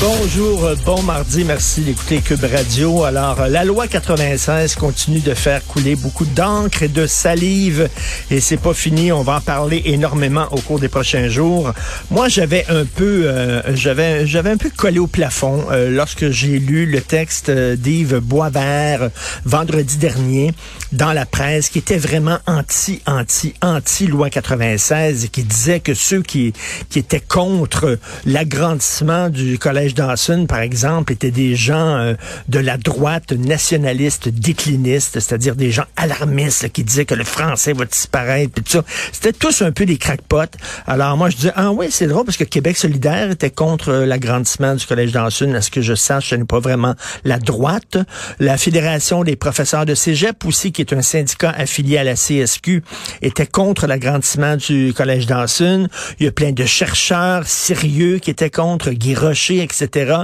Bonjour, bon mardi, merci d'écouter Cube Radio. Alors, euh, la loi 96 continue de faire couler beaucoup d'encre et de salive et c'est pas fini, on va en parler énormément au cours des prochains jours. Moi, j'avais un peu euh, j'avais j'avais un peu collé au plafond euh, lorsque j'ai lu le texte d'Yves Boisvert vendredi dernier dans la presse qui était vraiment anti anti anti loi 96 et qui disait que ceux qui qui étaient contre l'agrandissement du collège Dawson, par exemple, étaient des gens euh, de la droite nationaliste décliniste, c'est-à-dire des gens alarmistes là, qui disaient que le français va disparaître, puis tout ça. C'était tous un peu des crackpots. Alors moi, je disais, ah oui, c'est drôle parce que Québec solidaire était contre euh, l'agrandissement du collège Dawson. À ce que je sache, ce n'est pas vraiment la droite. La Fédération des professeurs de cégep aussi, qui est un syndicat affilié à la CSQ, était contre l'agrandissement du collège Dawson. Il y a plein de chercheurs sérieux qui étaient contre, Guy Rocher, etc.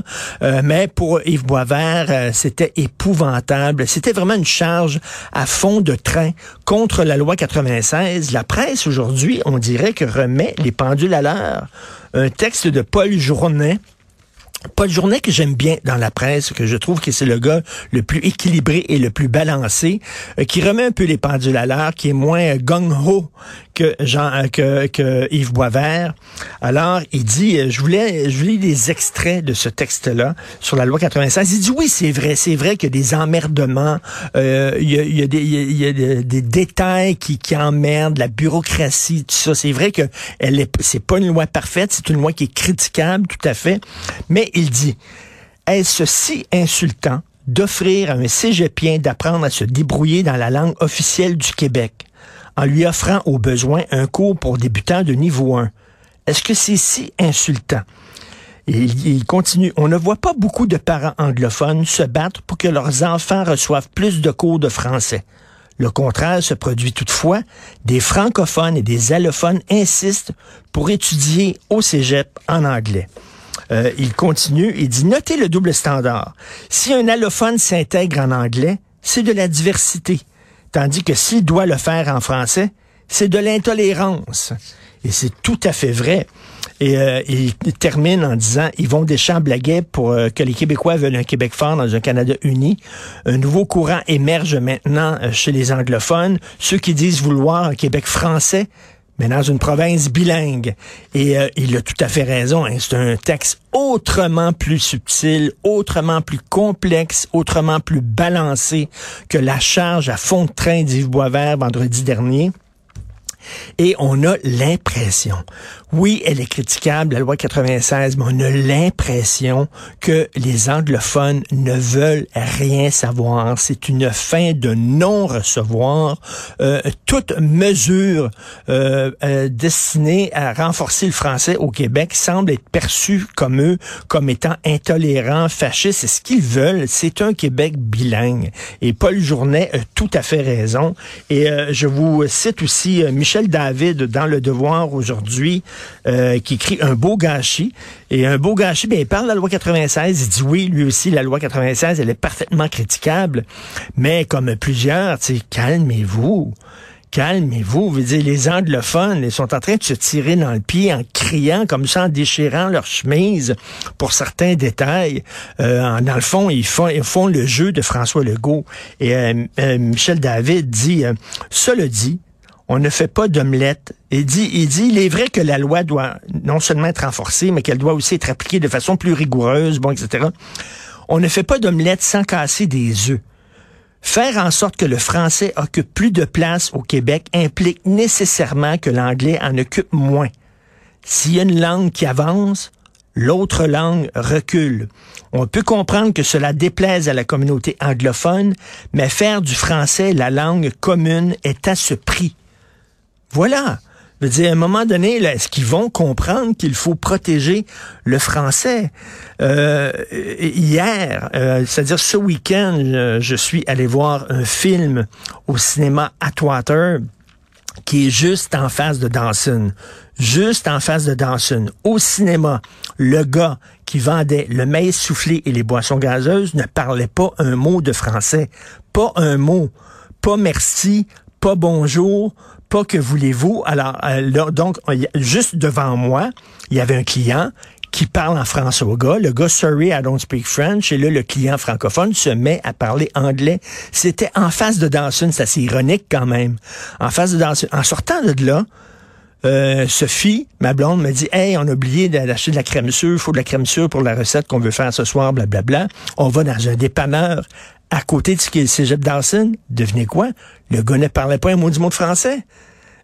Euh, mais pour Yves Boisvert, euh, c'était épouvantable. C'était vraiment une charge à fond de train contre la loi 96. La presse aujourd'hui, on dirait que remet les pendules à l'heure. Un texte de Paul Journet, Paul Journet que j'aime bien dans la presse, que je trouve que c'est le gars le plus équilibré et le plus balancé, euh, qui remet un peu les pendules à l'heure, qui est moins gung-ho que, Jean, euh, que, que Yves Boisvert. Alors, il dit, euh, je voulais, je voulais des extraits de ce texte-là sur la loi 96. Il dit, oui, c'est vrai, c'est vrai qu'il y a des emmerdements, euh, il, y a, y a des, y a des détails qui, qui emmerdent, la bureaucratie, tout ça. C'est vrai que elle est, c'est pas une loi parfaite, c'est une loi qui est critiquable, tout à fait, mais il dit, est-ce si insultant d'offrir à un cégepien d'apprendre à se débrouiller dans la langue officielle du Québec en lui offrant au besoin un cours pour débutants de niveau 1? Est-ce que c'est si insultant? Il continue. On ne voit pas beaucoup de parents anglophones se battre pour que leurs enfants reçoivent plus de cours de français. Le contraire se produit toutefois. Des francophones et des allophones insistent pour étudier au cégep en anglais. Euh, il continue, il dit, notez le double standard. Si un allophone s'intègre en anglais, c'est de la diversité. Tandis que s'il doit le faire en français, c'est de l'intolérance. Et c'est tout à fait vrai. Et euh, il termine en disant, Yvon Deschamps blaguait pour euh, que les Québécois veulent un Québec fort dans un Canada uni. Un nouveau courant émerge maintenant euh, chez les anglophones, ceux qui disent vouloir un Québec français, mais dans une province bilingue. Et euh, il a tout à fait raison. Hein. C'est un texte autrement plus subtil, autrement plus complexe, autrement plus balancé que la charge à fond de train d'Yves Boisvert vendredi dernier. Et on a l'impression, oui, elle est critiquable, la loi 96, mais on a l'impression que les anglophones ne veulent rien savoir. C'est une fin de non-recevoir. Euh, toute mesure euh, euh, destinée à renforcer le français au Québec semble être perçue comme eux, comme étant intolérants, fascistes. C'est ce qu'ils veulent. C'est un Québec bilingue. Et Paul Journet a tout à fait raison. Et euh, je vous cite aussi euh, Michel David dans Le Devoir aujourd'hui, euh, qui écrit un beau gâchis. Et un beau gâchis, bien, il parle de la loi 96. Il dit oui, lui aussi, la loi 96, elle est parfaitement critiquable. Mais comme plusieurs, calmez-vous. Calmez-vous. Vous dire, les anglophones, ils sont en train de se tirer dans le pied en criant comme ça, en déchirant leur chemise pour certains détails. Euh, dans le fond, ils font, ils font le jeu de François Legault. Et euh, euh, Michel David dit, euh, cela dit, on ne fait pas d'omelette. Il dit, il dit, il est vrai que la loi doit non seulement être renforcée, mais qu'elle doit aussi être appliquée de façon plus rigoureuse, bon, etc. On ne fait pas d'omelette sans casser des œufs. Faire en sorte que le français occupe plus de place au Québec implique nécessairement que l'anglais en occupe moins. S'il y a une langue qui avance, l'autre langue recule. On peut comprendre que cela déplaise à la communauté anglophone, mais faire du français la langue commune est à ce prix. Voilà. Je veux dire, à un moment donné, est-ce qu'ils vont comprendre qu'il faut protéger le français? Euh, hier, euh, c'est-à-dire ce week-end, je, je suis allé voir un film au cinéma Atwater qui est juste en face de Dawson. Juste en face de Dawson. Au cinéma, le gars qui vendait le maïs soufflé et les boissons gazeuses ne parlait pas un mot de français. Pas un mot. Pas merci, pas bonjour, pas que voulez-vous. Alors, euh, donc, juste devant moi, il y avait un client qui parle en français au gars. Le gars, sorry, I don't speak French. Et là, le client francophone se met à parler anglais. C'était en face de Dawson. C'est assez ironique quand même. En face de Dawson. En sortant de là, euh, Sophie, ma blonde, me dit Hey, on a oublié d'acheter de la crème sûre, il faut de la crème sûre pour la recette qu'on veut faire ce soir, blablabla. On va dans un dépanneur à côté de ce qui est le cégep Dawson. Devenez quoi? Le gars ne parlait pas un mot du mot de français.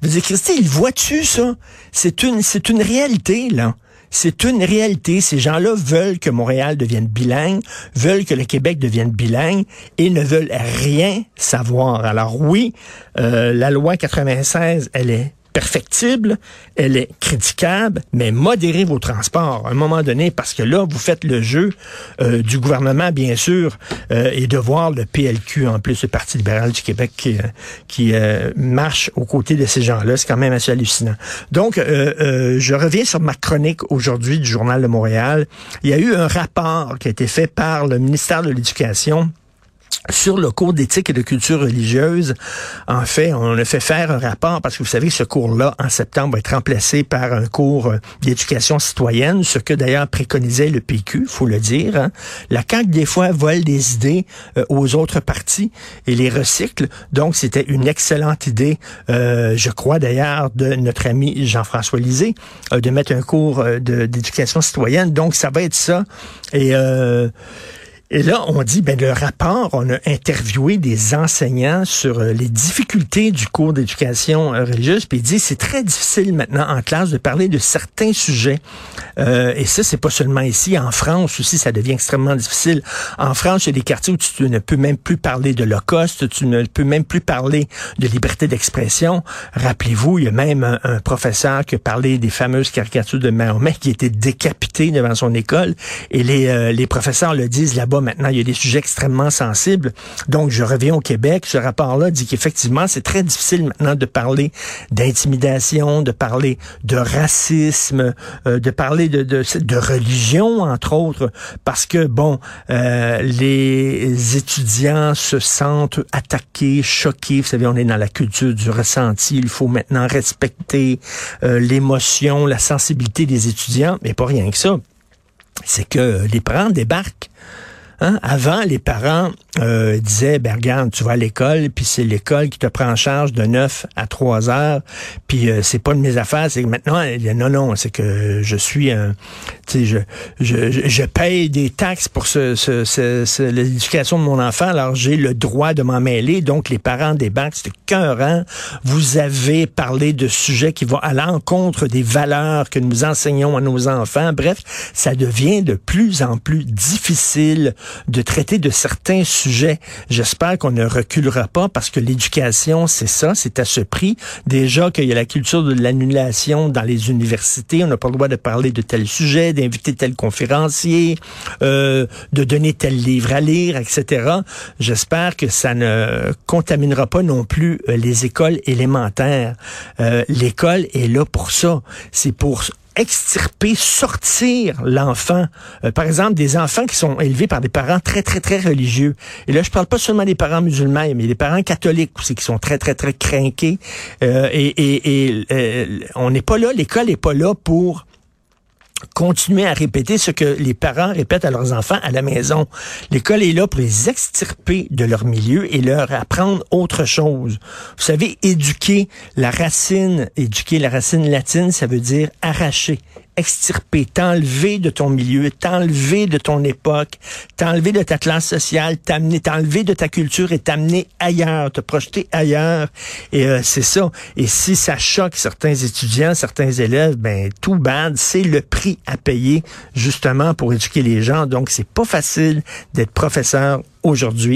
Je dis, Christy, il voit-tu ça? C'est une, c'est une réalité, là. C'est une réalité. Ces gens-là veulent que Montréal devienne bilingue, veulent que le Québec devienne bilingue et ne veulent rien savoir. Alors oui, euh, la loi 96, elle est perfectible, elle est critiquable, mais modérez vos transports à un moment donné, parce que là, vous faites le jeu euh, du gouvernement, bien sûr, euh, et de voir le PLQ, en plus, le Parti libéral du Québec, qui, qui euh, marche aux côtés de ces gens-là. C'est quand même assez hallucinant. Donc, je reviens sur ma chronique aujourd'hui du Journal de Montréal. Il y a eu un rapport qui a été fait par le ministère de l'Éducation sur le cours d'éthique et de culture religieuse, en fait, on a fait faire un rapport parce que vous savez, ce cours-là, en septembre, va être remplacé par un cours euh, d'éducation citoyenne, ce que d'ailleurs préconisait le PQ, faut le dire. Hein. La CAQ, des fois, vole des idées euh, aux autres partis et les recycle. Donc, c'était une excellente idée, euh, je crois d'ailleurs, de notre ami Jean-François Lisée, de mettre un cours d'éducation citoyenne. Donc, ça va être ça. Et... Et là, on dit, ben, le rapport, on a interviewé des enseignants sur euh, les difficultés du cours d'éducation euh, religieuse, puis il dit, c'est très difficile maintenant en classe de parler de certains sujets. Euh, et ça, c'est pas seulement ici. En France aussi, ça devient extrêmement difficile. En France, il y a des quartiers où tu ne peux même plus parler de l'Holocauste, tu ne peux même plus parler de liberté d'expression. Rappelez-vous, il y a même un, professeur qui a parlé des fameuses caricatures de Mahomet qui était décapité devant son école. Et les, les professeurs le disent là-bas maintenant, il y a des sujets extrêmement sensibles. Donc, je reviens au Québec. Ce rapport-là dit qu'effectivement, c'est très difficile maintenant de parler d'intimidation, de parler de racisme, euh, de parler de, de, de, religion, entre autres, parce que, bon, euh, les étudiants se sentent attaqués, choqués. Vous savez, on est dans la culture du ressenti. Il faut maintenant respecter euh, l'émotion, la sensibilité des étudiants, mais pas rien que ça. C'est que les parents débarquent Hein? Avant, les parents euh, disaient, ben regarde, tu vas à l'école, puis c'est l'école qui te prend en charge de 9 à 3 heures, puis euh, c'est pas de mes affaires. C'est que maintenant, non, non, c'est que je suis un... Tu sais, je, je, je paye des taxes pour ce, ce, l'éducation de mon enfant, alors j'ai le droit de m'en mêler. Donc, les parents débarquent, c'est cœurant. Vous avez parlé de sujets qui vont à l'encontre des valeurs que nous enseignons à nos enfants. Bref, ça devient de plus en plus difficile de traiter de certains sujets. J'espère qu'on ne reculera pas parce que l'éducation, c'est ça, c'est à ce prix. Déjà qu'il y a la culture de l'annulation dans les universités, on n'a pas le droit de parler de tel sujet, d'inviter tel conférencier, euh, de donner tel livre à lire, etc. J'espère que ça ne contaminera pas non plus euh, les écoles élémentaires. Euh, l'école est là pour ça. C'est pour extirper, sortir l'enfant. Euh, par exemple, des enfants qui sont élevés par des parents très, très, très religieux. Et là, je parle pas seulement des parents musulmans, mais des parents catholiques aussi qui sont très, très, très craqués. Euh, et, et, et euh, on n'est pas là, l'école n'est pas là pour continuer à répéter ce que les parents répètent à leurs enfants à la maison. L'école est là pour les extirper de leur milieu et leur apprendre autre chose. Vous savez, éduquer la racine, éduquer la racine latine, ça veut dire arracher, extirper, t'enlever de ton milieu, t'enlever de ton époque, t'enlever de ta classe sociale, t'amener, t'enlever de ta culture et t'amener ailleurs, te projeter ailleurs. Et euh, c'est ça. Et si ça choque certains étudiants, certains élèves, ben tout bad, c'est le prix à payer justement pour éduquer les gens. Donc c'est pas facile d'être professeur aujourd'hui